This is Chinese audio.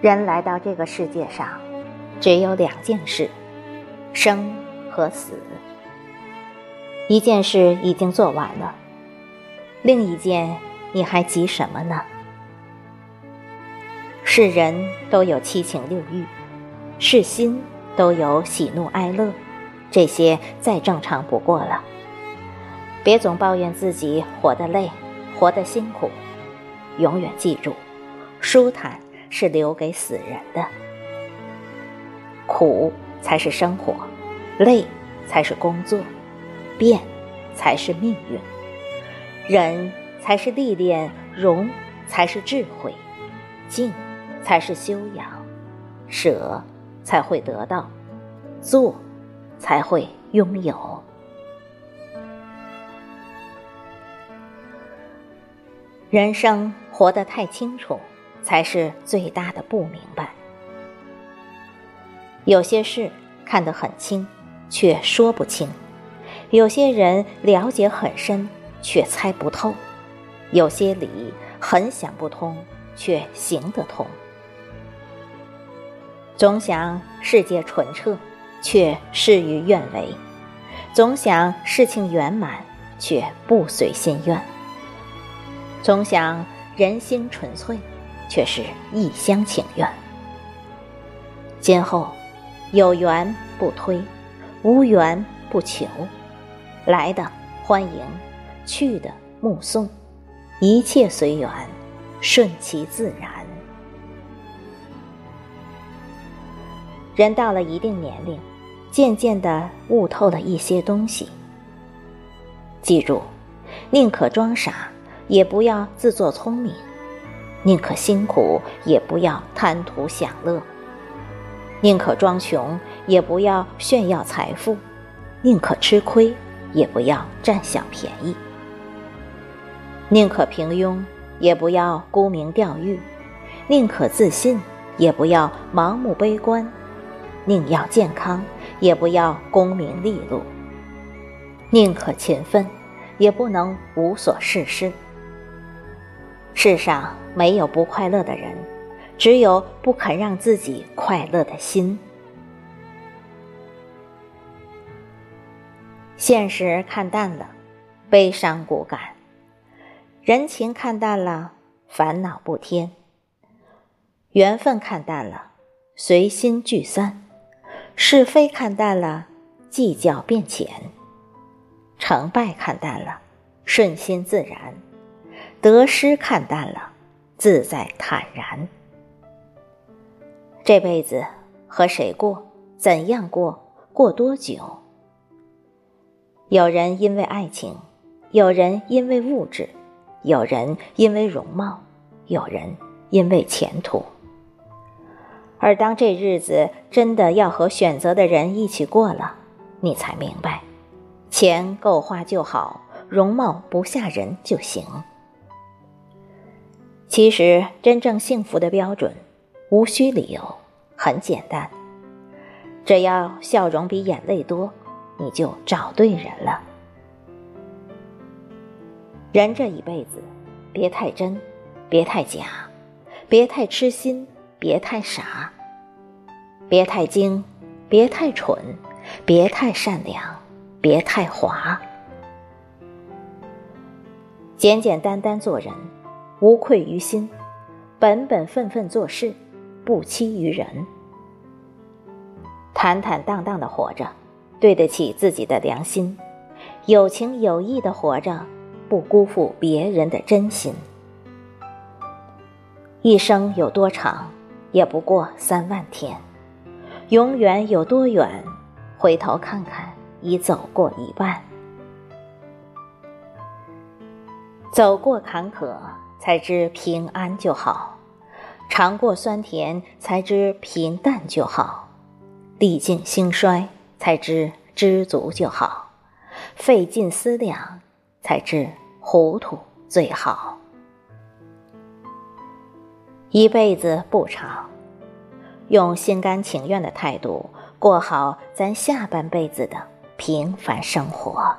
人来到这个世界上，只有两件事：生和死。一件事已经做完了，另一件你还急什么呢？是人都有七情六欲，是心都有喜怒哀乐，这些再正常不过了。别总抱怨自己活得累，活得辛苦，永远记住，舒坦。是留给死人的，苦才是生活，累才是工作，变才是命运，忍才是历练，容才是智慧，静才是修养，舍才会得到，做才会拥有。人生活得太清楚。才是最大的不明白。有些事看得很清，却说不清；有些人了解很深，却猜不透；有些理很想不通，却行得通。总想世界纯澈，却事与愿违；总想事情圆满，却不随心愿；总想人心纯粹。却是一厢情愿。今后有缘不推，无缘不求，来的欢迎，去的目送，一切随缘，顺其自然。人到了一定年龄，渐渐的悟透了一些东西。记住，宁可装傻，也不要自作聪明。宁可辛苦，也不要贪图享乐；宁可装穷，也不要炫耀财富；宁可吃亏，也不要占小便宜；宁可平庸，也不要沽名钓誉；宁可自信，也不要盲目悲观；宁要健康，也不要功名利禄；宁可勤奋，也不能无所事事。世上没有不快乐的人，只有不肯让自己快乐的心。现实看淡了，悲伤骨感；人情看淡了，烦恼不添；缘分看淡了，随心聚散；是非看淡了，计较变浅；成败看淡了，顺心自然。得失看淡了，自在坦然。这辈子和谁过，怎样过，过多久？有人因为爱情，有人因为物质，有人因为容貌，有人因为前途。而当这日子真的要和选择的人一起过了，你才明白，钱够花就好，容貌不吓人就行。其实，真正幸福的标准，无需理由，很简单，只要笑容比眼泪多，你就找对人了。人这一辈子，别太真，别太假，别太痴心，别太傻，别太精，别太蠢，别太善良，别太滑，简简单单做人。无愧于心，本本分分做事，不欺于人。坦坦荡荡的活着，对得起自己的良心；有情有义的活着，不辜负别人的真心。一生有多长，也不过三万天；永远有多远，回头看看，已走过一半。走过坎坷。才知平安就好，尝过酸甜才知平淡就好，历尽兴衰才知知足就好，费尽思量才知糊涂最好。一辈子不长，用心甘情愿的态度过好咱下半辈子的平凡生活。